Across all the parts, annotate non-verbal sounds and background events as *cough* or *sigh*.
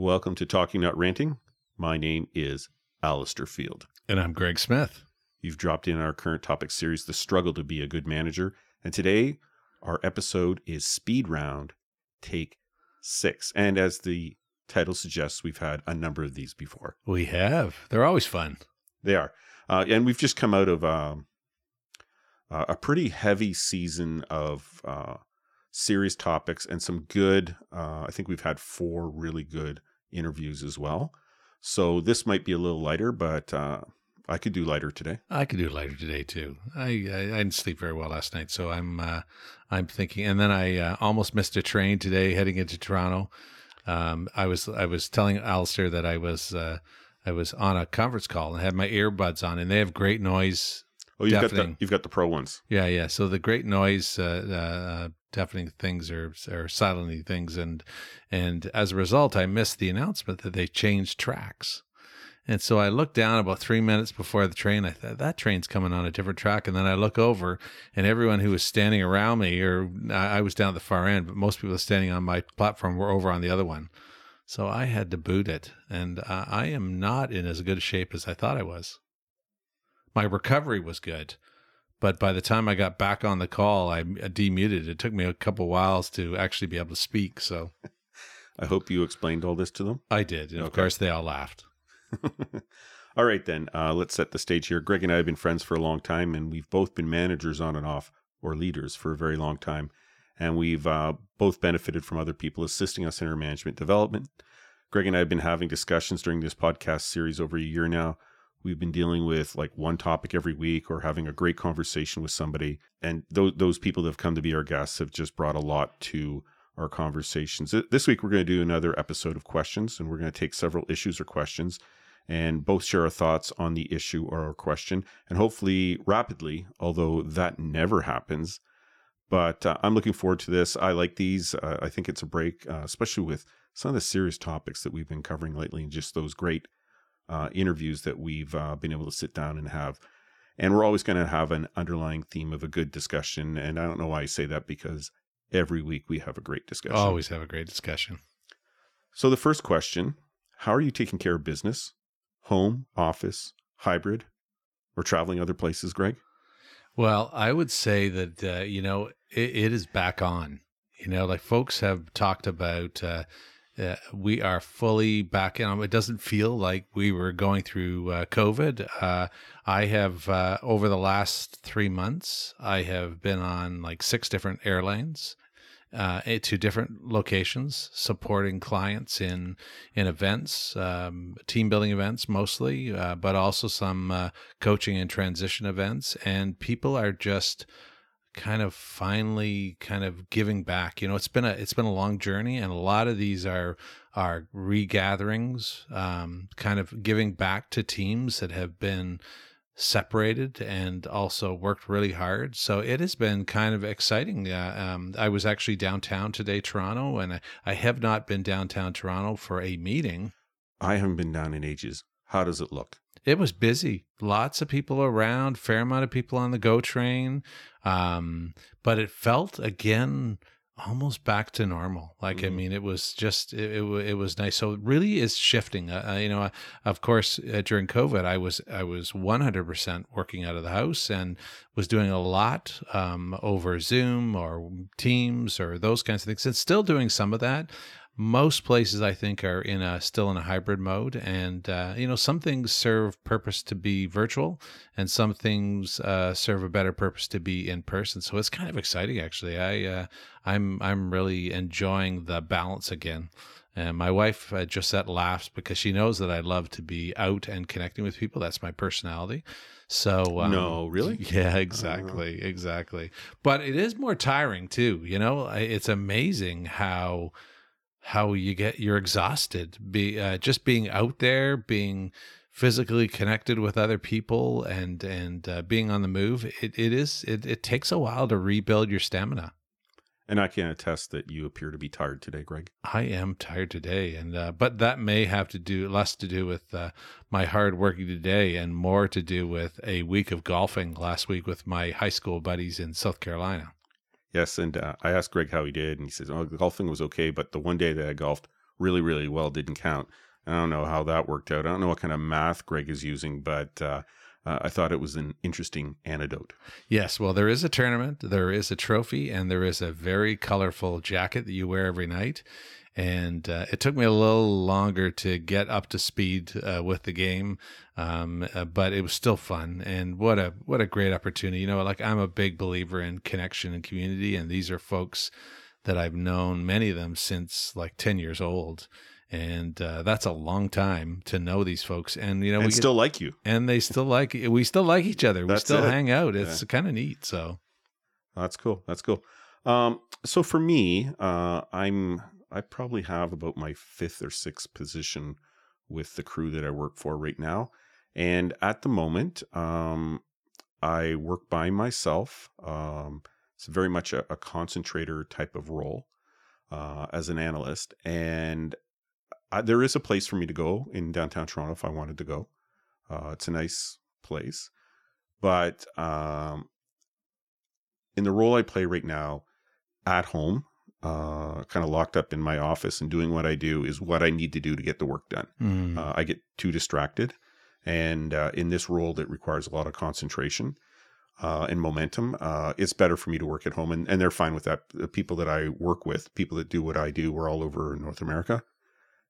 Welcome to Talking Not Ranting. My name is Allister Field. And I'm Greg Smith. You've dropped in our current topic series, The Struggle to Be a Good Manager. And today, our episode is Speed Round, Take Six. And as the title suggests, we've had a number of these before. We have. They're always fun. They are. Uh, and we've just come out of um, uh, a pretty heavy season of uh, serious topics and some good. Uh, I think we've had four really good interviews as well. So this might be a little lighter, but uh, I could do lighter today. I could do lighter today too. I, I, I didn't sleep very well last night, so I'm uh, I'm thinking. And then I uh, almost missed a train today heading into Toronto. Um, I was I was telling Allister that I was uh, I was on a conference call and had my earbuds on, and they have great noise. Oh, you've got the you've got the pro ones. Yeah, yeah. So the great noise uh, uh, deafening things or or silencing things, and and as a result, I missed the announcement that they changed tracks. And so I looked down about three minutes before the train. I thought that train's coming on a different track. And then I look over, and everyone who was standing around me, or I I was down at the far end, but most people standing on my platform were over on the other one. So I had to boot it, and uh, I am not in as good shape as I thought I was. My recovery was good, but by the time I got back on the call, I demuted. It took me a couple of whiles to actually be able to speak. So I hope you explained all this to them. I did, and of course they all laughed. *laughs* All right, then uh, let's set the stage here. Greg and I have been friends for a long time, and we've both been managers on and off, or leaders for a very long time. And we've uh, both benefited from other people assisting us in our management development. Greg and I have been having discussions during this podcast series over a year now. We've been dealing with like one topic every week or having a great conversation with somebody. And those, those people that have come to be our guests have just brought a lot to our conversations. This week, we're going to do another episode of questions and we're going to take several issues or questions and both share our thoughts on the issue or our question and hopefully rapidly, although that never happens. But uh, I'm looking forward to this. I like these. Uh, I think it's a break, uh, especially with some of the serious topics that we've been covering lately and just those great uh, interviews that we've uh, been able to sit down and have. And we're always going to have an underlying theme of a good discussion. And I don't know why I say that because every week we have a great discussion. Always have a great discussion. So the first question, how are you taking care of business? Home, office, hybrid, or traveling other places, Greg? Well, I would say that uh, you know it, it is back on. You know, like folks have talked about, uh, we are fully back in. It doesn't feel like we were going through uh, COVID. Uh, I have uh, over the last three months, I have been on like six different airlines. Uh, to different locations, supporting clients in in events, um, team building events mostly, uh, but also some coaching and transition events. And people are just kind of finally kind of giving back. You know, it's been a it's been a long journey, and a lot of these are are regatherings, um, kind of giving back to teams that have been separated and also worked really hard. So it has been kind of exciting. Uh, um, I was actually downtown today, Toronto, and I, I have not been downtown Toronto for a meeting. I haven't been down in ages. How does it look? It was busy. Lots of people around, fair amount of people on the GO train. Um, but it felt again almost back to normal. Like, I mean, it was just, it, it, it was nice. So it really is shifting. Uh, you know, uh, of course, uh, during COVID, I was, I was 100% working out of the house and was doing a lot, um, over Zoom or Teams or those kinds of things and still doing some of that most places I think are in a still in a hybrid mode, and uh, you know some things serve purpose to be virtual, and some things uh, serve a better purpose to be in person. So it's kind of exciting, actually. I uh, I'm I'm really enjoying the balance again. And my wife uh, Josette laughs because she knows that I love to be out and connecting with people. That's my personality. So um, No, really? *laughs* yeah, exactly, exactly. But it is more tiring too. You know, it's amazing how how you get you're exhausted. Be uh, just being out there, being physically connected with other people, and and uh, being on the move. It it is it, it takes a while to rebuild your stamina. And I can attest that you appear to be tired today, Greg. I am tired today, and uh, but that may have to do less to do with uh, my hard working today, and more to do with a week of golfing last week with my high school buddies in South Carolina. Yes, and uh, I asked Greg how he did, and he says, "Oh, the golfing was okay, but the one day that I golfed really, really well didn't count. I don't know how that worked out. I don't know what kind of math Greg is using, but uh, uh, I thought it was an interesting anecdote. Yes, well, there is a tournament, there is a trophy, and there is a very colorful jacket that you wear every night. And uh, it took me a little longer to get up to speed uh, with the game, um, uh, but it was still fun. And what a what a great opportunity! You know, like I'm a big believer in connection and community, and these are folks that I've known many of them since like ten years old and uh, that's a long time to know these folks and you know and we still get, like you and they still like we still like each other that's we still it. hang out it's yeah. kind of neat so that's cool that's cool um, so for me uh, i'm i probably have about my fifth or sixth position with the crew that i work for right now. And at the moment um, i work by myself. Um, it's very much a, a concentrator type of role uh, as an analyst. And I, there is a place for me to go in downtown Toronto if I wanted to go. Uh, it's a nice place, but um, in the role I play right now, at home, uh, kind of locked up in my office and doing what I do is what I need to do to get the work done. Mm. Uh, I get too distracted, and uh, in this role that requires a lot of concentration. Uh, and momentum, uh, it's better for me to work at home, and, and they're fine with that. The people that I work with, people that do what I do, we're all over North America,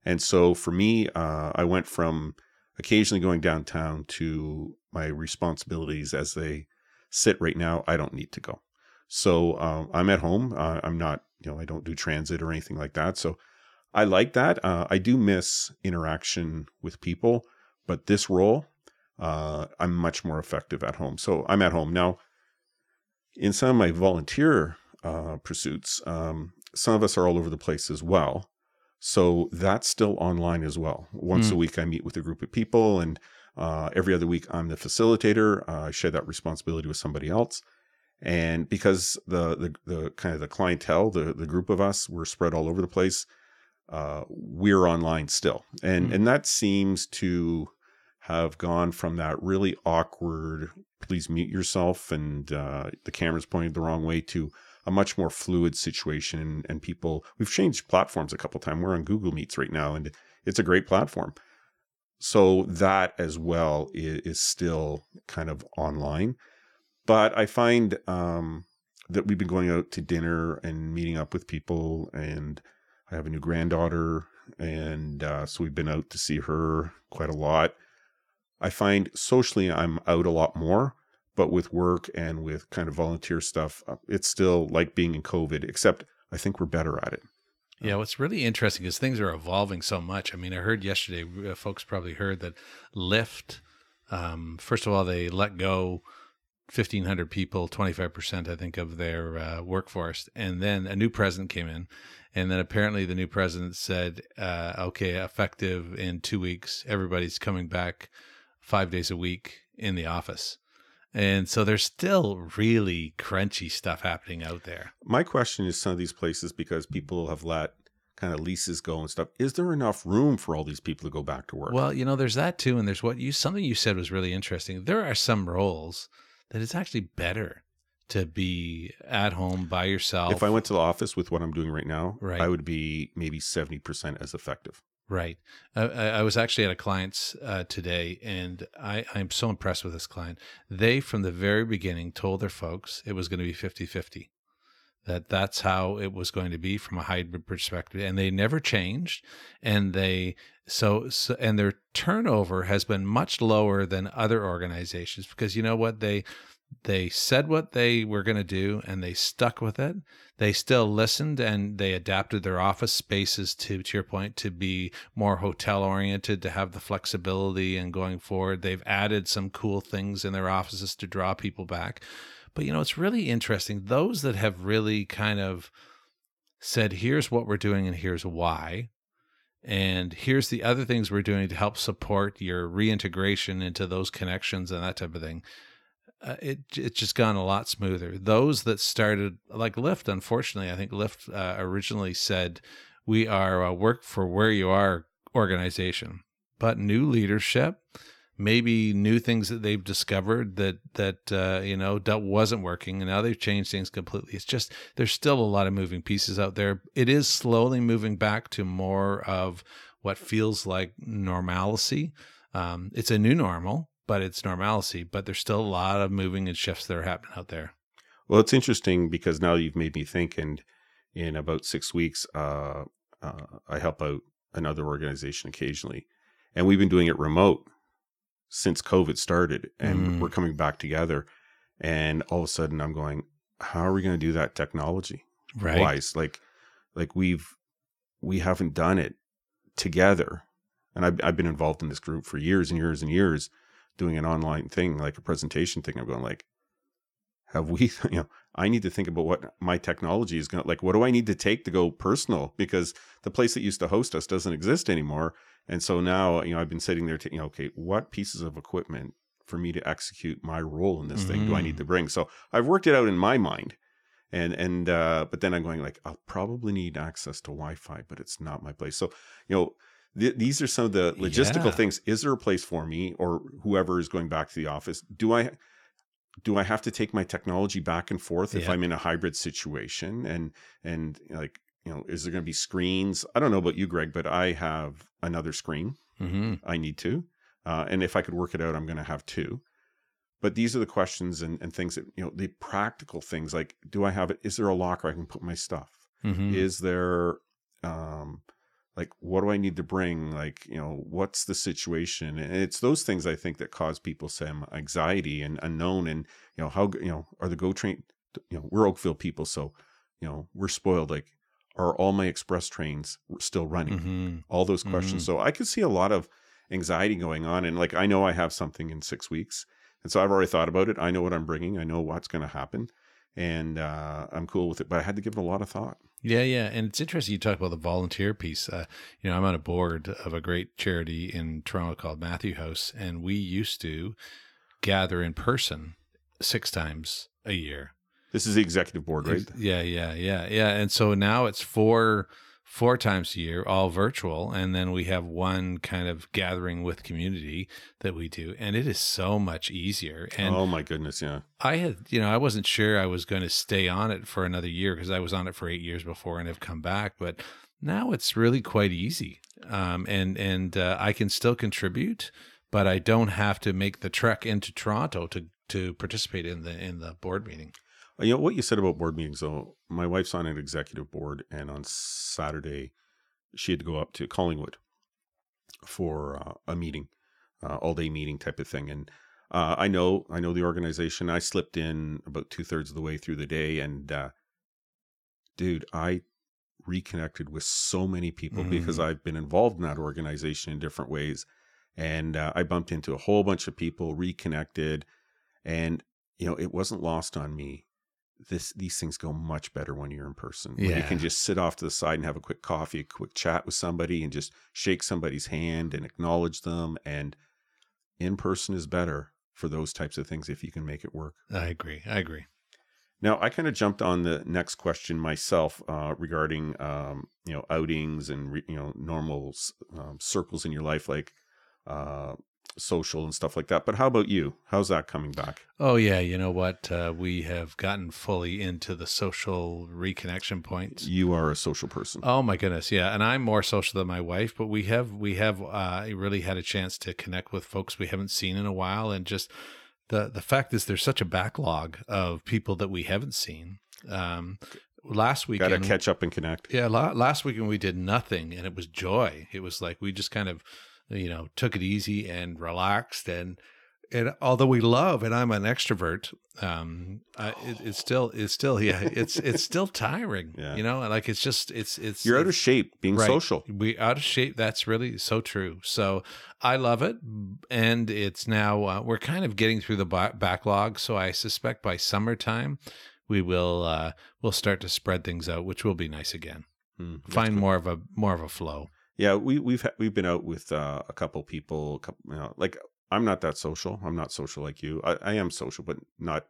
and so for me, uh, I went from occasionally going downtown to my responsibilities as they sit right now. I don't need to go. So um, I'm at home. Uh, I'm not, you know, I don't do transit or anything like that. So I like that. Uh, I do miss interaction with people, but this role, uh, I'm much more effective at home. So I'm at home now. In some of my volunteer uh, pursuits, um, some of us are all over the place as well. So that's still online as well. Once mm. a week, I meet with a group of people, and uh, every other week, I'm the facilitator. Uh, I share that responsibility with somebody else. And because the, the, the kind of the clientele, the the group of us, we're spread all over the place. Uh, we're online still, and mm. and that seems to have gone from that really awkward please mute yourself and uh, the camera's pointed the wrong way to a much more fluid situation and people we've changed platforms a couple times we're on google meets right now and it's a great platform so that as well is, is still kind of online but i find um, that we've been going out to dinner and meeting up with people and i have a new granddaughter and uh, so we've been out to see her quite a lot i find socially i'm out a lot more but with work and with kind of volunteer stuff, uh, it's still like being in COVID, except I think we're better at it. Yeah, what's really interesting is things are evolving so much. I mean, I heard yesterday, uh, folks probably heard that Lyft, um, first of all, they let go 1,500 people, 25%, I think, of their uh, workforce. And then a new president came in. And then apparently the new president said, uh, okay, effective in two weeks, everybody's coming back five days a week in the office. And so there's still really crunchy stuff happening out there. My question is some of these places because people have let kind of leases go and stuff. Is there enough room for all these people to go back to work? Well, you know, there's that too. And there's what you, something you said was really interesting. There are some roles that it's actually better to be at home by yourself. If I went to the office with what I'm doing right now, right. I would be maybe 70% as effective. Right. I, I, was actually at a client's uh, today, and I, I'm so impressed with this client. They, from the very beginning, told their folks it was going to be 50 50, that that's how it was going to be from a hybrid perspective. And they never changed. And they, so, so, and their turnover has been much lower than other organizations because you know what? They, they said what they were going to do and they stuck with it. They still listened and they adapted their office spaces to, to your point, to be more hotel oriented, to have the flexibility and going forward. They've added some cool things in their offices to draw people back. But, you know, it's really interesting. Those that have really kind of said, here's what we're doing and here's why. And here's the other things we're doing to help support your reintegration into those connections and that type of thing uh, it it's just gone a lot smoother. Those that started like Lyft, unfortunately, I think Lyft uh, originally said we are a work for where you are organization, but new leadership maybe new things that they've discovered that that uh, you know that wasn't working, and now they've changed things completely. It's just there's still a lot of moving pieces out there. It is slowly moving back to more of what feels like normalcy. Um, it's a new normal, but it's normalcy. But there's still a lot of moving and shifts that are happening out there. Well, it's interesting because now you've made me think, and in about six weeks, uh, uh, I help out another organization occasionally, and we've been doing it remote since COVID started, and Mm. we're coming back together. And all of a sudden, I'm going, "How are we going to do that technology Right. wise? Like, like we've we haven't done it together." And I've I've been involved in this group for years and years and years, doing an online thing, like a presentation thing. I'm going like, have we? *laughs* You know, I need to think about what my technology is going to like. What do I need to take to go personal? Because the place that used to host us doesn't exist anymore. And so now, you know, I've been sitting there thinking, okay, what pieces of equipment for me to execute my role in this thing do I need to bring? So I've worked it out in my mind. And, and, uh, but then I'm going like, I'll probably need access to Wi Fi, but it's not my place. So, you know, th- these are some of the logistical Yeah. things. Is there a place for me or whoever is going back to the office? Do I, do I have to take my technology back and forth if I'm in a hybrid situation? And and like you know, is there going to be screens? I don't know about you, Greg, but I have another screen. hmm I need to, uh, and if I could work it out, I'm going to have two. But these are the questions and, and things that you know, the practical things like, do I have it? Is there a locker I can put my stuff? hmm Is there, um, like, what do I need to bring? Like, you know, what's the situation? And it's those things I think that cause people some anxiety and unknown. And, you know, how, you know, are the Go train, you know, we're Oakville people. So, you know, we're spoiled. Like, are all my express trains still running? hmm All those questions. So I could see a lot of anxiety going on. And like, I know I have something in six weeks. And so I've already thought about it. I know what I'm bringing. I know what's going to happen. And uh, I'm cool with it. But I had to give it a lot of thought. Yeah, yeah, and it's interesting you talk about the volunteer piece. Uh, you know, I'm on a board of a great charity in Toronto called Matthew House, and we used to gather in person six times a year. This is the executive board, right? Yeah, yeah, yeah, yeah. And so now it's four four times a year, all virtual, and then we have one kind of gathering with community that we do, and it is so much easier. And oh my goodness, yeah. I had, you know, I wasn't sure I was going to stay on it for another year because I was on it for eight years before and have come back. But now it's really quite easy, um, and and uh, I can still contribute, but I don't have to make the trek into Toronto to to participate in the in the board meeting. Uh, You know what you said about board meetings, though. My wife's on an executive board, and on Saturday, she had to go up to Collingwood for uh, a meeting, uh, all day meeting type of thing. And uh, I know, I know the organization. I slipped in about two thirds of the way through the day, and uh, dude, I reconnected with so many people because I've been involved in that organization in different ways, and uh, I bumped into a whole bunch of people, reconnected, and you know, it wasn't lost on me this these things go much better when you're in person. When you can just sit off to the side and have a quick coffee, a quick chat with somebody, and just shake somebody's hand and acknowledge them. And in person is better for those types of things if you can make it work. I agree. I agree. Now, I kind of jumped on the next question myself uh, regarding um, you know outings and re, you know normal um, circles in your life, like uh, social and stuff like that. But how about you? How's that coming back? Oh yeah, you know what? Uh, we have gotten fully into the social reconnection points. You are a social person. Oh my goodness, yeah, and I'm more social than my wife, but we have we have uh, really had a chance to connect with folks we haven't seen in a while, and just the the fact is there's such a backlog of people that we haven't seen. Um, last week, Got to catch up and connect. yeah, last weekend we did nothing, and it was joy. It was like we just kind of, you know, took it easy and relaxed, and and although we love, and I'm an extrovert, um, I, it, it's still it's still yeah, it's it's still *laughs* tiring, Yeah. you know, like it's just it's it's You're out of shape being Right. social. we out of shape. That's really so true. So I love it, and it's now uh, we're kind of getting through the ba- backlog. So I suspect by summertime we will uh, we'll start to spread things out, which will be nice again. That's Find more of a more of a flow. Yeah, we we've ha- we've been out with uh, a couple people. A couple, you know, like I'm not that social. I'm not social like you. I, I am social, but not.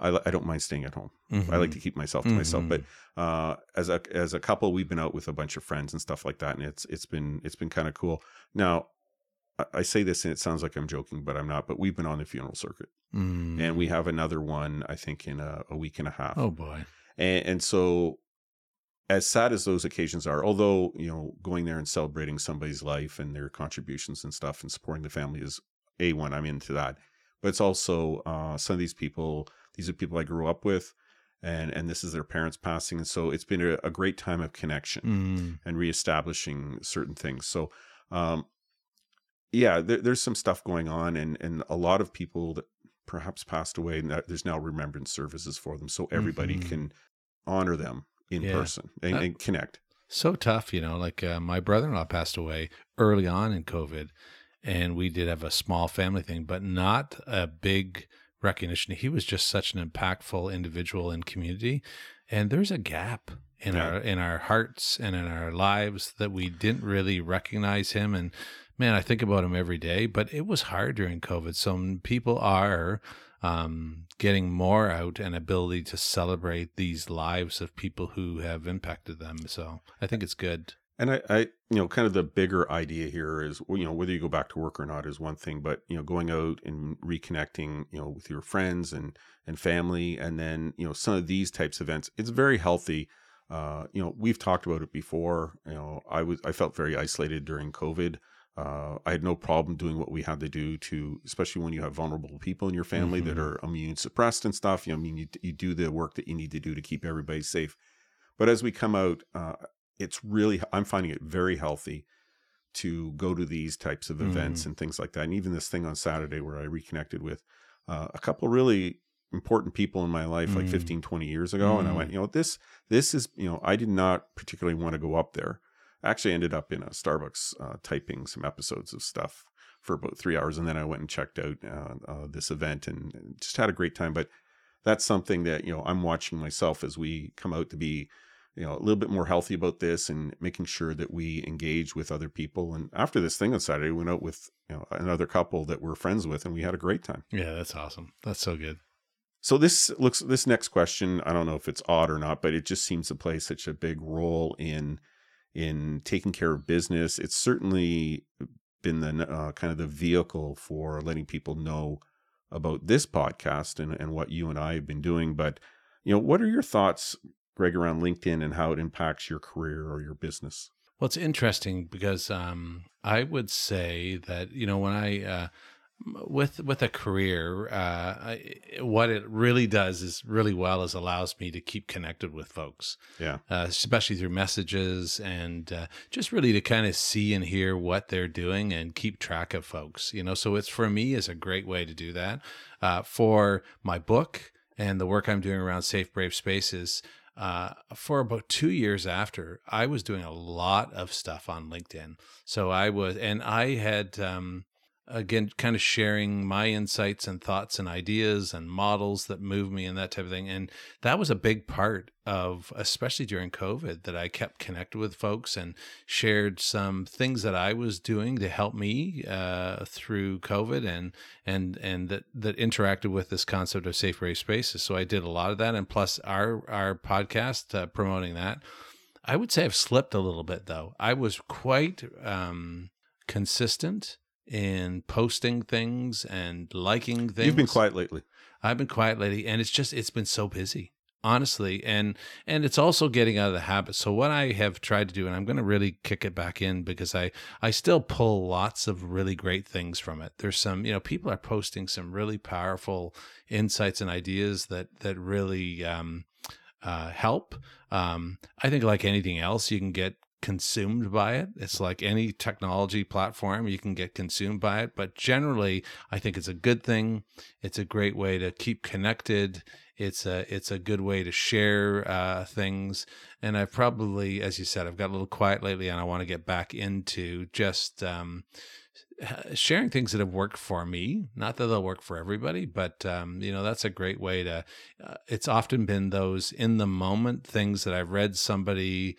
I I don't mind staying at home. I like to keep myself to myself. But uh, as a as a couple, we've been out with a bunch of friends and stuff like that, and it's it's been it's been kind of cool. Now, I say this and it sounds like I'm joking, but I'm not. But we've been on the funeral circuit, Mm. and we have another one I think in a, a week and a half. oh boy. And, and so, as sad as those occasions are, although you know going there and celebrating somebody's life and their contributions and stuff and supporting the family is a one. I'm into that, but it's also uh, some of these people. These are people I grew up with, and and this is their parents passing, and so it's been a, a great time of connection Mm. and reestablishing certain things. So, um, yeah, there, there's some stuff going on, and and a lot of people that perhaps passed away. And that- there's now remembrance services for them, so everybody Mhm. can honor them in Yeah. person and, Uh, and connect. So tough, you know. Like uh, my brother-in-law passed away early on in COVID, and we did have a small family thing, but not a big recognition. He was just such an impactful individual in community, and there's a gap in Yeah. our in our hearts and in our lives that we didn't really recognize him. And man, I think about him every day. But it was hard during COVID. Some people are um, getting more out and ability to celebrate these lives of people who have impacted them. So I think it's good. And I, I, you know, kind of the bigger idea here is, you know, whether you go back to work or not is one thing, but you know, going out and reconnecting, you know, with your friends and and family, and then you know, some of these types of events, it's very healthy. Uh, you know, we've talked about it before. You know, I was I felt very isolated during COVID. Uh, I had no problem doing what we had to do to, especially when you have vulnerable people in your family that Mhm. are immune suppressed and stuff. You know, I mean, you, you do the work that you need to do to keep everybody safe. But as we come out, uh, it's really I'm finding it very healthy to go to these types of events and things like that. And even this thing on Saturday where I reconnected with uh, a couple really important people in my life like Mm. 15 20 years ago and I Mm. went, you know, this this is, you know, I did not particularly want to go up there. I actually ended up in a Starbucks uh, typing some episodes of stuff for about 3 hours and then I went and checked out uh, uh, this event and, and just had a great time, but that's something that, you know, I'm watching myself as we come out to be you know a little bit more healthy about this and making sure that we engage with other people and after this thing on saturday we went out with you know another couple that we're friends with and we had a great time Yeah, that's awesome. That's so good. so this looks this next question i don't know if it's odd or not but it just seems to play such a big role in in taking care of business. It's certainly been the uh, kind of the vehicle for letting people know about this podcast and, and what you and i have been doing but you know what are your thoughts greg around linkedin and how it impacts your career or your business? Well, it's interesting because um, I would say that you know when I uh, with with a career, uh, I, what it really does is really well is allows me to keep connected with folks, yeah uh, especially through messages and uh, just really to kind of see and hear what they're doing and keep track of folks. You know, so it's for me is a great way to do that. Uh, for my book and the work I'm doing around safe, brave spaces. Uh, for about two years after, I was doing a lot of stuff on LinkedIn. So I was, and I had, um, again, kind of sharing my insights and thoughts and ideas and models that move me and that type of thing. And that was a big part of, especially during COVID, that I kept connected with folks and shared some things that I was doing to help me uh, through COVID and and and that that interacted with this concept of safe brave spaces. So I did a lot of that, and plus our our podcast uh, promoting that. I would say I've slipped a little bit though. I was quite um, consistent in posting things and liking things. you've been quiet lately I've been quiet lately, and it's just it's been so busy, honestly, and and it's also getting out of the habit. So what I have tried to do, and I'm going to really kick it back in because I I still pull lots of really great things from it. There's some you know people are posting some really powerful insights and ideas that that really um, uh, help. Um, I think like anything else, you can get consumed by it. It's like any technology platform, you can get consumed by it. But generally, I think it's a good thing. It's a great way to keep connected. It's a it's a good way to share uh, things. And I've probably, as you said, I've got a little quiet lately, and I want to get back into just um, sharing things that have worked for me. Not that they'll work for everybody, but um, you know that's a great way to. Uh, it's often been those in the moment things that I've read somebody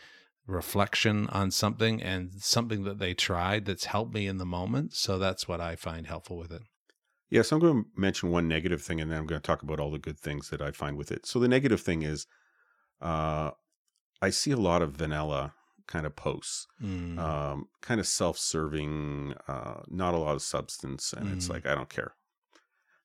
reflection on something and something that they tried that's helped me in the moment. So that's what I find helpful with it. Yeah, so I'm going to mention one negative thing and then I'm going to talk about all the good things that I find with it. So the negative thing is uh I see a lot of vanilla kind of posts, Mm. um, kind of self-serving, uh, not a lot of substance, and it's Mm. like I don't care.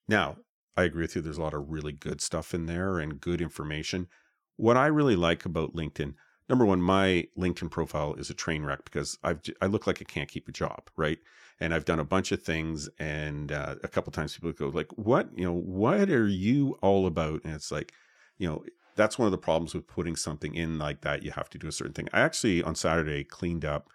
Now, I agree with you. There's a lot of really good stuff in there and good information. What I really like about LinkedIn, number one, my LinkedIn profile is a train wreck because I've I look like I can't keep a job, right? And I've done a bunch of things, and uh, a couple times people go like, "What? You know, what are you all about?" And it's like, you know, that's one of the problems with putting something in like that. You have to do a certain thing. I actually on Saturday cleaned up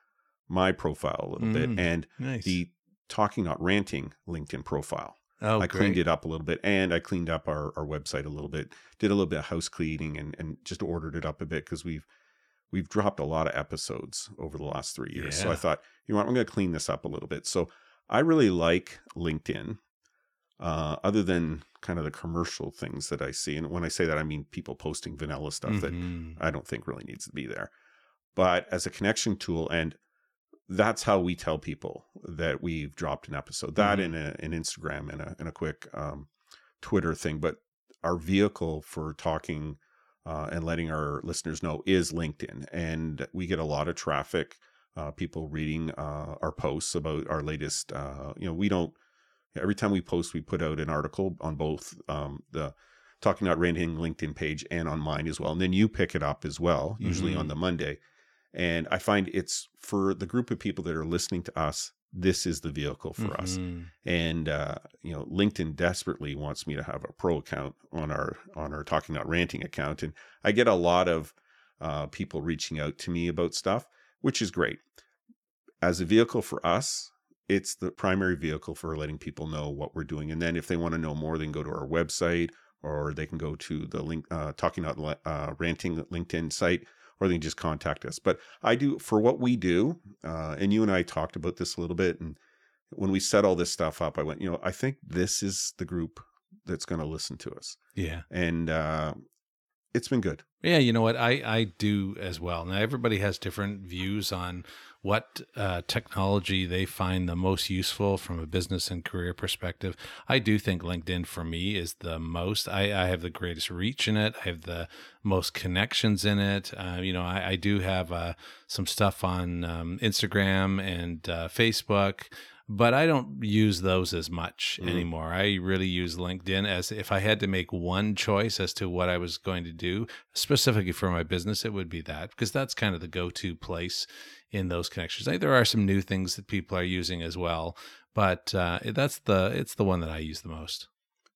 my profile a little bit Mm. and nice. the talking not ranting LinkedIn profile. oh, I cleaned it up a little bit and I cleaned up our, our website a little bit, did a little bit of house cleaning and, and just ordered it up a bit because we've we've dropped a lot of episodes over the last three years. So I thought, you know what, I'm gonna clean this up a little bit. So I really like LinkedIn. Uh, other than kind of the commercial things that I see. And when I say that I mean people posting vanilla stuff that Mhm. I don't think really needs to be there. But as a connection tool, and that's how we tell people that we've dropped an episode. That Mhm. in a, an Instagram and a, and a quick um, Twitter thing. But our vehicle for talking uh, and letting our listeners know is LinkedIn. And we get a lot of traffic, uh, people reading uh, our posts about our latest. Uh, you know, we don't, every time we post, we put out an article on both um, the Talking Not Ranting LinkedIn page and on mine as well. And then you pick it up as well, usually on Mhm. the Monday. And I find it's for the group of people that are listening to us, this is the vehicle for us. Mhm. And uh, you know, LinkedIn desperately wants me to have a pro account on our on our Talking Not Ranting account. And I get a lot of uh, people reaching out to me about stuff, which is great. As a vehicle for us, it's the primary vehicle for letting people know what we're doing. And then if they want to know more, they can go to our website or they can go to the link, uh, Talking Not uh, Ranting LinkedIn site, or they can just contact us. But I do, for what we do, uh, and you and I talked about this a little bit. And when we set all this stuff up, I went, you know, I think this is the group that's going to listen to us. Yeah. And uh, it's been good. Yeah, you know what? I, I do as well. Now, everybody has different views on what uh, technology they find the most useful from a business and career perspective. I do think LinkedIn for me is the most. I, I have the greatest reach in it. I have the most connections in it. Uh, you know, I, I do have uh, some stuff on um, Instagram and uh, Facebook but I don't use those as much Mhm. anymore. I really use LinkedIn as if I had to make one choice as to what I was going to do, specifically for my business, it would be that because that's kind of the go to place in those connections. I, there are some new things that people are using as well, but uh, that's the it's the one that I use the most.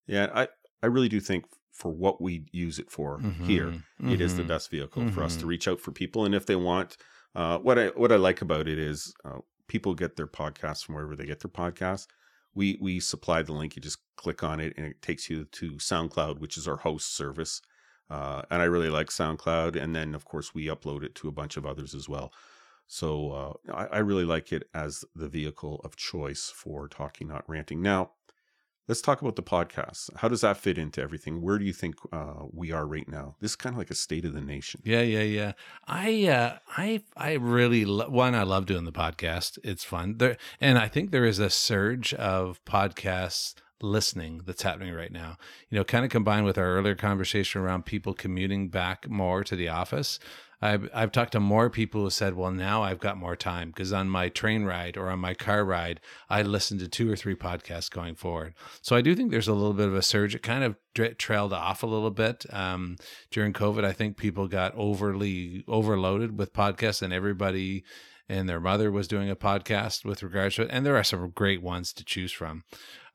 Yeah, I, I really do think for what we use it for here, Mhm. it is the Mhm. best vehicle for us to Mhm. reach out for people. And if they want, uh, what I what I like about it is uh, people get their podcasts from wherever they get their podcasts. We we supply the link. You just click on it, and it takes you to SoundCloud, which is our host service. Uh, and I really like SoundCloud. And then of course we upload it to a bunch of others as well. So uh, I, I really like it as the vehicle of choice for talking, not ranting. Now, let's talk about the podcast. How does that fit into everything? Where do you think uh, we are right now? This is kind of like a state of the nation. Yeah, yeah, yeah. I, uh, I, I really lo- one. I love doing the podcast. It's fun there, and I think there is a surge of podcasts listening that's happening right now. You know, kind of combined with our earlier conversation around people commuting back more to the office. I've I've talked to more people who said, "Well, now I've got more time because on my train ride or on my car ride, I listen to two or three podcasts going forward." So I do think there's a little bit of a surge. It kind of dra- trailed off a little bit um, during COVID. I think people got overly overloaded with podcasts, and everybody and their mother was doing a podcast with regards to it. And there are some great ones to choose from.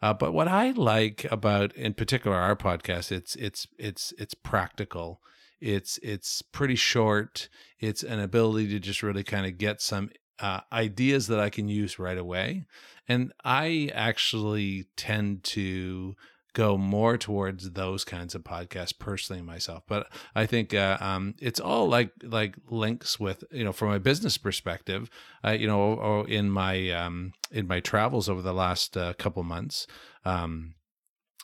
Uh, but what I like about, in particular, our podcast, it's it's it's it's practical. It's it's pretty short. It's an ability to just really kind of get some uh, ideas that I can use right away. And I actually tend to go more towards those kinds of podcasts personally myself. But I think uh, um, it's all like like links with you know from a business perspective. Uh, you know, or in my um, in my travels over the last uh, couple months, um,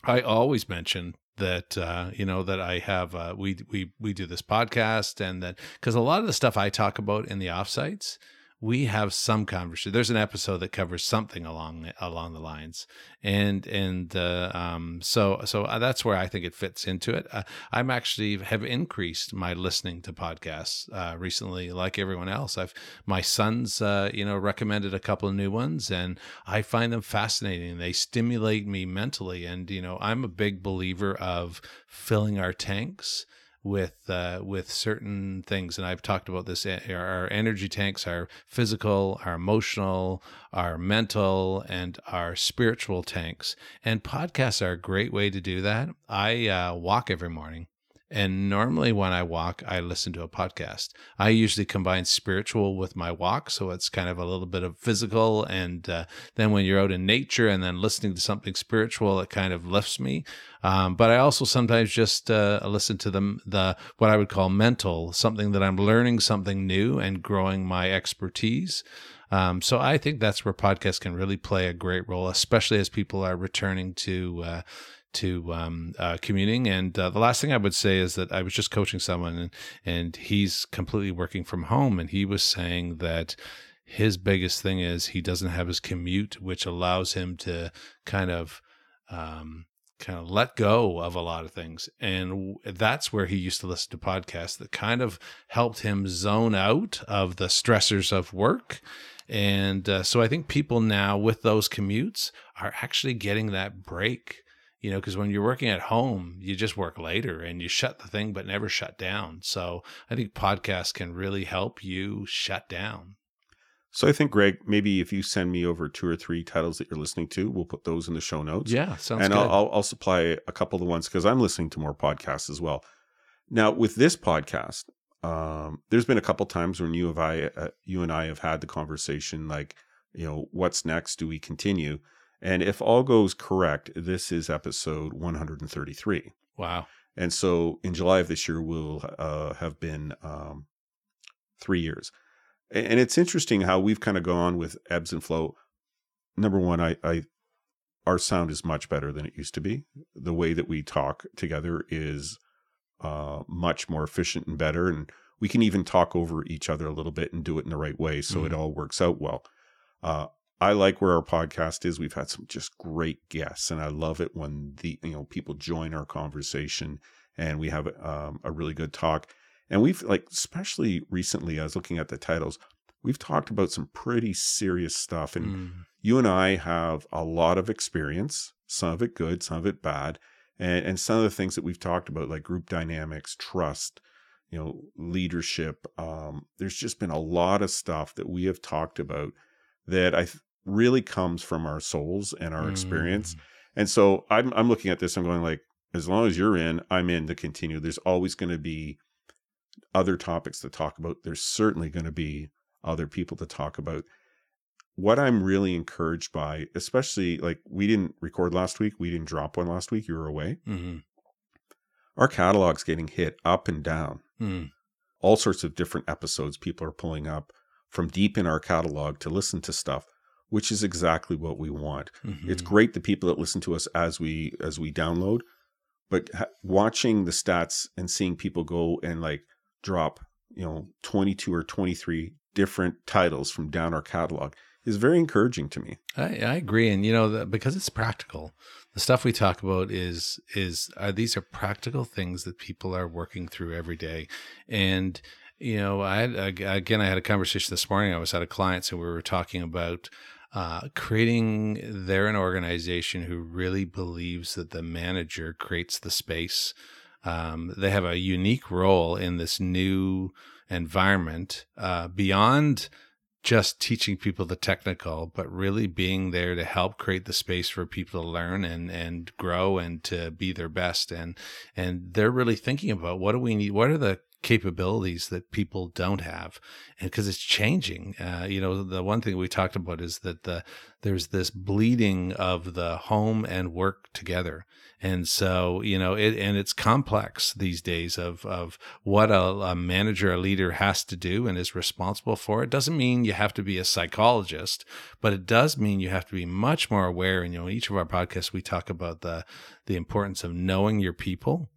I always mention that uh, you know that I have uh, we we we do this podcast and that because a lot of the stuff I talk about in the offsites we have some conversation. There's an episode that covers something along along the lines, and and uh, um, so so uh, that's where I think it fits into it. Uh, I'm actually have increased my listening to podcasts uh, recently, like everyone else. I've my sons, uh, you know, recommended a couple of new ones, and I find them fascinating. They stimulate me mentally, and you know, I'm a big believer of filling our tanks with uh, with certain things, and I've talked about this. Eh, our energy tanks, our physical, our emotional, our mental, and our spiritual tanks. And podcasts are a great way to do that. I uh, walk every morning, and normally when I walk, I listen to a podcast. I usually combine spiritual with my walk. So it's kind of a little bit of physical. And uh, then when you're out in nature and then listening to something spiritual, it kind of lifts me. Um, but I also sometimes just uh, listen to them, the what I would call mental, something that I'm learning something new and growing my expertise. Um, so I think that's where podcasts can really play a great role, especially as people are returning to uh, to um, uh, commuting. And uh, the last thing I would say is that I was just coaching someone, and, and he's completely working from home, and he was saying that his biggest thing is he doesn't have his commute, which allows him to kind of um, kind of let go of a lot of things. And that's where he used to listen to podcasts that kind of helped him zone out of the stressors of work. And uh, so I think people now with those commutes are actually getting that break you know because when you're working at home you just work later and you shut the thing but never shut down so i think podcasts can really help you shut down so i think greg maybe if you send me over two or three titles that you're listening to we'll put those in the show notes yeah sounds and good. I'll, I'll, I'll supply a couple of the ones because i'm listening to more podcasts as well now with this podcast um, there's been a couple times when you have I, uh, you and I have had the conversation like, you know, what's next? Do we continue? And if all goes correct, this is episode 133. Wow. And so in July of this year, will uh, have been um, three years. And it's interesting how we've kind of gone with ebbs and flow. Number one, I, I our sound is much better than it used to be. The way that we talk together is uh, much more efficient and better. And we can even talk over each other a little bit and do it in the right way. So mm-hmm. it all works out well. Uh, I like where our podcast is. We've had some just great guests, and I love it when the you know people join our conversation and we have um, a really good talk. And we've like, especially recently, I was looking at the titles. We've talked about some pretty serious stuff, and mm. you and I have a lot of experience. Some of it good, some of it bad, and and some of the things that we've talked about, like group dynamics, trust, you know, leadership. Um, there's just been a lot of stuff that we have talked about that I th- really comes from our souls and our mm. experience. And so I'm I'm looking at this, I'm going like, as long as you're in, I'm in to continue. There's always going to be other topics to talk about. There's certainly going to be other people to talk about. What I'm really encouraged by, especially like we didn't record last week, we didn't drop one last week, you were away. Mm-hmm. Our catalog's getting hit up and down. Mm. All sorts of different episodes people are pulling up from deep in our catalog to listen to stuff which is exactly what we want. Mm-hmm. It's great the people that listen to us as we as we download, but ha- watching the stats and seeing people go and like drop, you know, 22 or 23 different titles from down our catalog is very encouraging to me. I, I agree, and you know, the, because it's practical, the stuff we talk about is is are these are practical things that people are working through every day, and you know, I had again, I had a conversation this morning. I was at a client, so we were talking about uh, creating they're an organization who really believes that the manager creates the space. Um, they have a unique role in this new environment uh, beyond just teaching people the technical, but really being there to help create the space for people to learn and and grow and to be their best. And and they're really thinking about what do we need? What are the capabilities that people don't have and because it's changing. Uh, you know the one thing we talked about is that the there's this bleeding of the home and work together. And so you know it and it's complex these days of of what a, a manager a leader has to do and is responsible for. It doesn't mean you have to be a psychologist but it does mean you have to be much more aware. And you know in each of our podcasts we talk about the the importance of knowing your people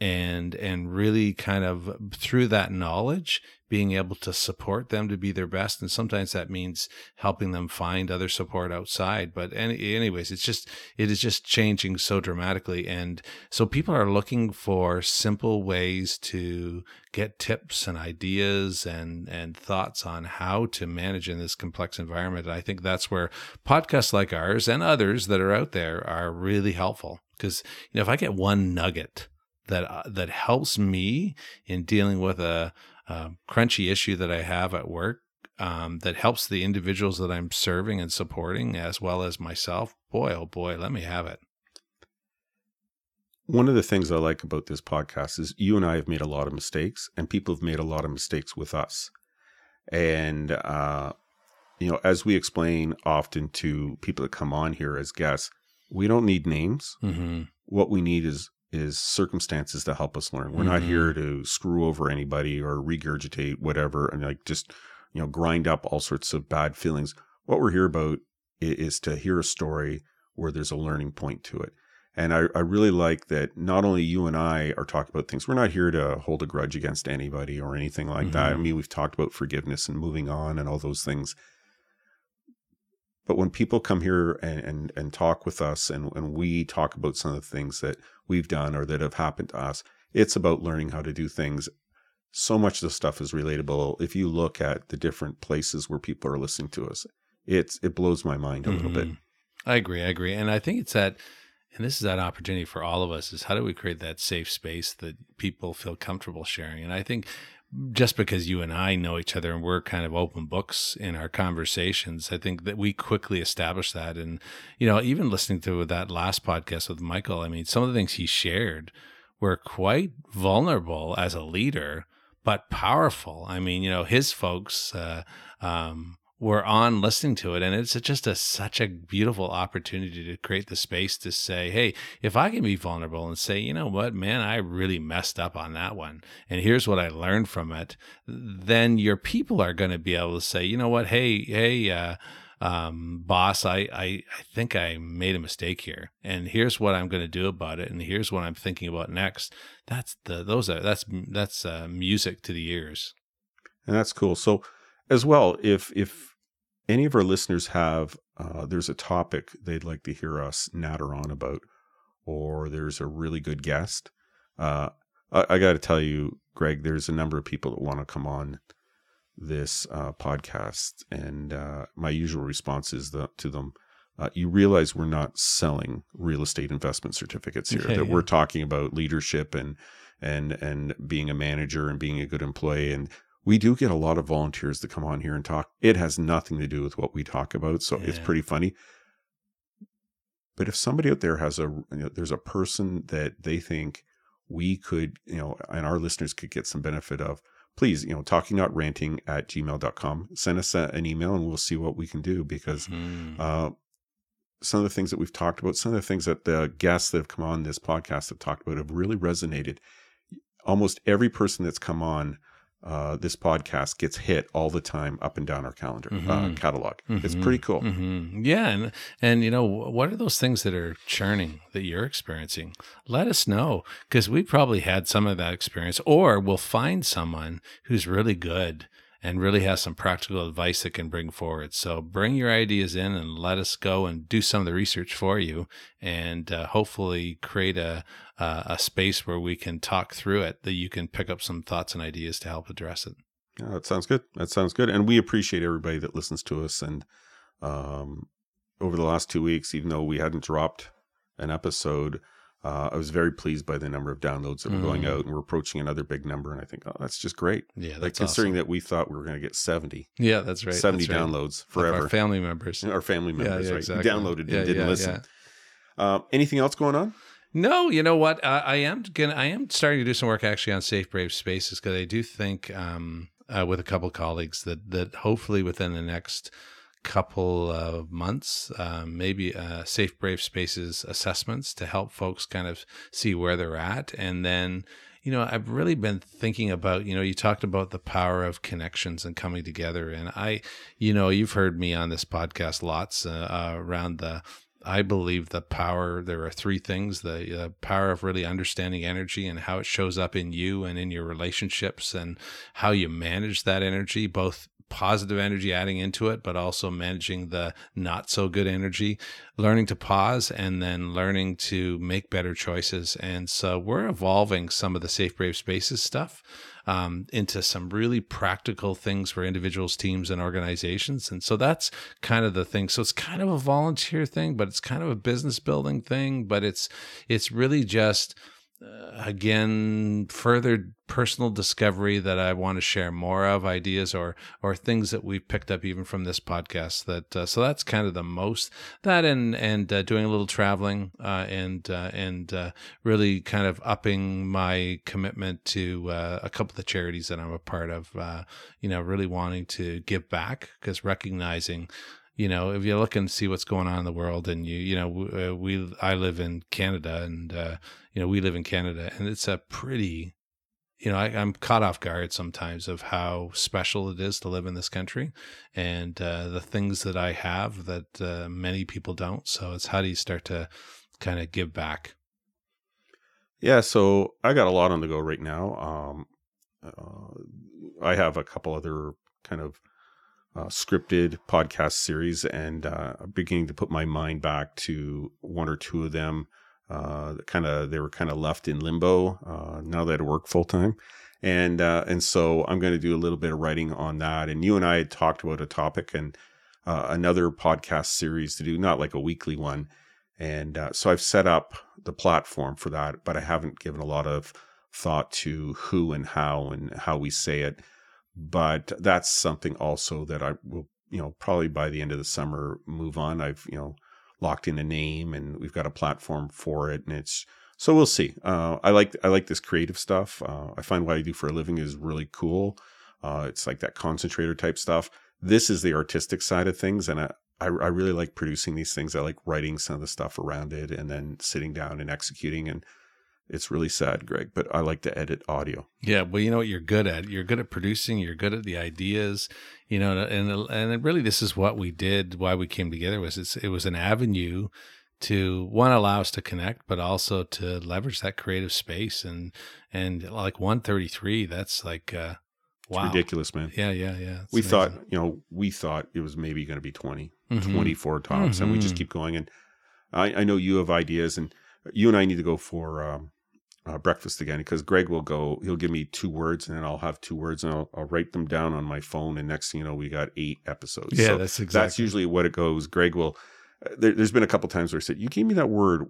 and and really kind of through that knowledge being able to support them to be their best. And sometimes that means helping them find other support outside. But any, anyways it's just it is just changing so dramatically. And so people are looking for simple ways to get tips and ideas and and thoughts on how to manage in this complex environment. And i think that's where podcasts like ours and others that are out there are really helpful. Because you know if i get one nugget that uh, that helps me in dealing with a, a crunchy issue that I have at work. Um, that helps the individuals that I'm serving and supporting as well as myself. Boy, oh boy, let me have it. One of the things I like about this podcast is you and I have made a lot of mistakes, and people have made a lot of mistakes with us. And, uh, you know, as we explain often to people that come on here as guests, we don't need names. Mm-hmm. What we need is is circumstances to help us learn. We're mm-hmm. not here to screw over anybody or regurgitate whatever and like just, you know, grind up all sorts of bad feelings. What we're here about is to hear a story where there's a learning point to it. And I, I really like that not only you and I are talking about things, we're not here to hold a grudge against anybody or anything like mm-hmm. that. I mm-hmm. mean, we've talked about forgiveness and moving on and all those things. But when people come here and, and, and talk with us and, and we talk about some of the things that we've done or that have happened to us, it's about learning how to do things. So much of the stuff is relatable. If you look at the different places where people are listening to us, it's it blows my mind a mm-hmm. little bit. Mm-hmm. I agree. I agree. And I think it's that and this is that opportunity for all of us is how do we create that safe space that people feel comfortable sharing? And I think just because you and I know each other and we're kind of open books in our conversations, I think that we quickly establish that. And, you know, even listening to that last podcast with Michael, I mean, some of the things he shared were quite vulnerable as a leader, but powerful. I mean, you know, his folks, uh, um, were on listening to it and it's just a such a beautiful opportunity to create the space to say hey if i can be vulnerable and say you know what man i really messed up on that one and here's what i learned from it then your people are going to be able to say you know what hey hey uh, um, boss, I, I, I think I made a mistake here, and here's what I'm going to do about it, and here's what I'm thinking about next. That's the those are that's that's uh, music to the ears, and that's cool. So as well, if if any of our listeners have uh, there's a topic they'd like to hear us natter on about, or there's a really good guest, uh, I, I got to tell you, Greg, there's a number of people that want to come on this uh, podcast, and uh, my usual response is the, to them. Uh, you realize we're not selling real estate investment certificates here. that yeah. we're talking about leadership and and and being a manager and being a good employee and we do get a lot of volunteers that come on here and talk. It has nothing to do with what we talk about, so yeah. it's pretty funny. But if somebody out there has a, you know, there's a person that they think we could, you know, and our listeners could get some benefit of, please, you know, talking not ranting at gmail.com, send us a, an email and we'll see what we can do because mm-hmm. uh, some of the things that we've talked about, some of the things that the guests that have come on this podcast have talked about have really resonated. Almost every person that's come on uh, this podcast gets hit all the time up and down our calendar uh, mm-hmm. uh, catalog. Mm-hmm. It's pretty cool. Mm-hmm. Yeah, and and you know what are those things that are churning that you're experiencing? Let us know because we probably had some of that experience, or we'll find someone who's really good and really has some practical advice that can bring forward. So bring your ideas in and let us go and do some of the research for you, and uh, hopefully create a uh, a space where we can talk through it that you can pick up some thoughts and ideas to help address it. Yeah, that sounds good. That sounds good, and we appreciate everybody that listens to us. And um, over the last two weeks, even though we hadn't dropped an episode uh, I was very pleased by the number of downloads that were mm. going out, and we're approaching another big number. And I think, oh, that's just great. Yeah, like considering awesome. that we thought we were going to get seventy. Yeah, that's right. Seventy that's downloads right. forever. Like our family members, our family members, yeah, yeah, right? Exactly. Downloaded yeah, and didn't listen. Uh, anything else going on? No, you know what? I, I am gonna. I am starting to do some work actually on safe, brave spaces because I do think um, uh, with a couple colleagues that that hopefully within the next couple of months, um, maybe uh, Safe Brave Spaces assessments to help folks kind of see where they're at. And then, you know, I've really been thinking about, you know, you talked about the power of connections and coming together. And I, you know, you've heard me on this podcast lots uh, uh, around the, I believe the power, there are three things the uh, power of really understanding energy and how it shows up in you and in your relationships and how you manage that energy, both positive energy adding into it, but also managing the not so good energy, learning to pause and then learning to make better choices. And so we're evolving some of the Safe Brave Spaces stuff um, into some really practical things for individuals, teams, and organizations. And so that's kind of the thing. So it's kind of a volunteer thing, but it's kind of a business building thing, but it's it's really just again further personal discovery that I want to share more of ideas or or things that we've picked up even from this podcast that uh, so that's kind of the most. That and and uh, doing a little traveling uh, and uh, and uh, really kind of upping my commitment to a couple of the charities that I'm a part of you know really wanting to give back because recognizing you know, if you look and see what's going on in the world, and you, you know, we, I live in Canada, and uh, you know, we live in Canada, and it's a pretty, you know, I, am caught off guard sometimes of how special it is to live in this country, and uh, the things that I have that uh, many people don't. So it's how do you start to kind of give back? Yeah, so I got a lot on the go right now. Um, uh, I have a couple other kind of uh, scripted podcast series, and uh, beginning to put my mind back to one or two of them. Uh, kind of they were kind of left in limbo uh, now that I work full time, and uh, and so I'm going to do a little bit of writing on that. And you and I had talked about a topic and uh, another podcast series to do, not like a weekly one. And uh, so I've set up the platform for that, but I haven't given a lot of thought to who and how and how we say it but that's something also that I will, you know, probably by the end of the summer move on. I've, you know, locked in a name and we've got a platform for it, and it's so we'll see. Uh, I like I like this creative stuff. Uh, I find what I do for a living is really cool. Uh, it's like that concentrator type stuff. This is the artistic side of things, and I, I, I really like producing these things. I like writing some of the stuff around it, and then sitting down and executing and it's really sad, Greg, but I like to edit audio. Yeah, well, you know what you're good at. You're good at producing. You're good at the ideas. You know, and and really, this is what we did. Why we came together was it's, it was an avenue to one allow us to connect, but also to leverage that creative space. And and like 133, that's like uh, wow, ridiculous, man. Yeah, yeah, yeah. We amazing. thought, you know, we thought it was maybe going to be 20, mm-hmm. 24 tops, mm-hmm. and we just mm-hmm. keep going. And I, I know you have ideas and you and I need to go for um, uh, breakfast again because Greg will go, he'll give me two words and then I'll have two words and I'll, I'll, write them down on my phone. And next thing you know, we got eight episodes. Yeah, so that's exactly. That's usually what it goes. Greg will, uh, there, has been a couple times where I said, You gave me that word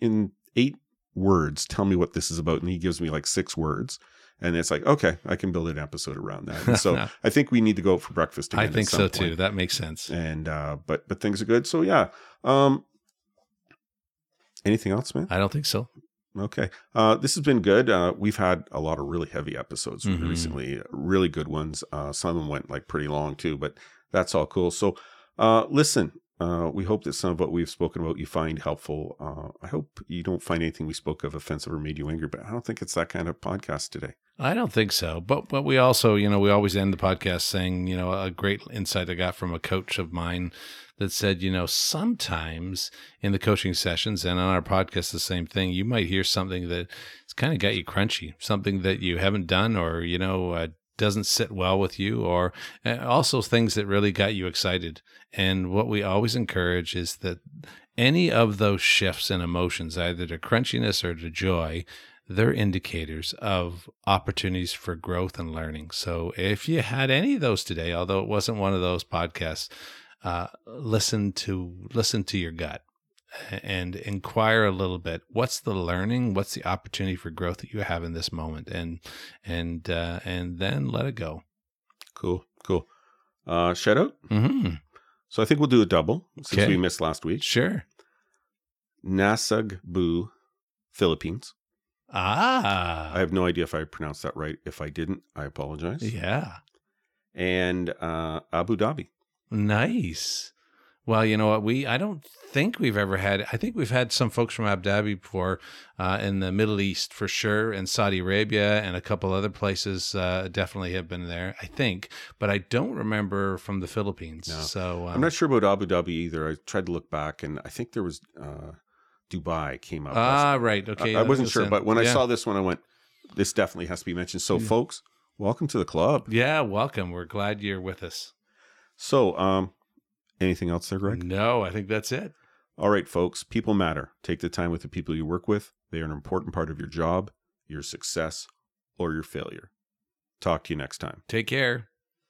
in eight words. Tell me what this is about. And he gives me like six words. And it's like, okay, I can build an episode around that. And so *laughs* I think we need to go for breakfast. I think so point. too. That makes sense. And, uh, but, but things are good. So yeah. Um, anything else, man? I don't think so. Okay. Uh, this has been good. Uh, we've had a lot of really heavy episodes mm-hmm. recently, really good ones. Uh, some of them went like pretty long too, but that's all cool. So, uh, listen, uh, we hope that some of what we've spoken about you find helpful. Uh, I hope you don't find anything we spoke of offensive or made you angry, but I don't think it's that kind of podcast today. I don't think so. But but we also, you know, we always end the podcast saying, you know, a great insight I got from a coach of mine that said, you know, sometimes in the coaching sessions and on our podcast, the same thing, you might hear something that it's kind of got you crunchy, something that you haven't done or, you know, uh, doesn't sit well with you, or uh, also things that really got you excited. And what we always encourage is that any of those shifts in emotions, either to crunchiness or to joy, they're indicators of opportunities for growth and learning. So if you had any of those today, although it wasn't one of those podcasts, uh, listen to listen to your gut and inquire a little bit what's the learning? What's the opportunity for growth that you have in this moment? And and uh, and then let it go. Cool cool. Uh shout out. Mm-hmm. so i think we'll do a double since okay. we missed last week. Sure. Nasugbu philippines. Ah. I have no idea if i pronounced that right. If i didn't i apologize. Yeah. And uh abu dhabi Nice. Well, you know what? We I don't think we've ever had. I think we've had some folks from Abu Dhabi before, uh, in the Middle East for sure, and Saudi Arabia, and a couple other places. Uh, definitely have been there. I think, but I don't remember from the Philippines. No. So um, I'm not sure about Abu Dhabi either. I tried to look back, and I think there was uh, Dubai came up. Ah, right. Okay. I, I wasn't sure, but when I saw this one, I went, "This definitely has to be mentioned." So, folks, welcome to the club. Yeah, welcome. We're glad you're with us. So, um, anything else there, Greg? No, I think that's it. All right, folks. People matter. Take the time with the people you work with. They are an important part of your job, your success, or your failure. Talk to you next time. Take care.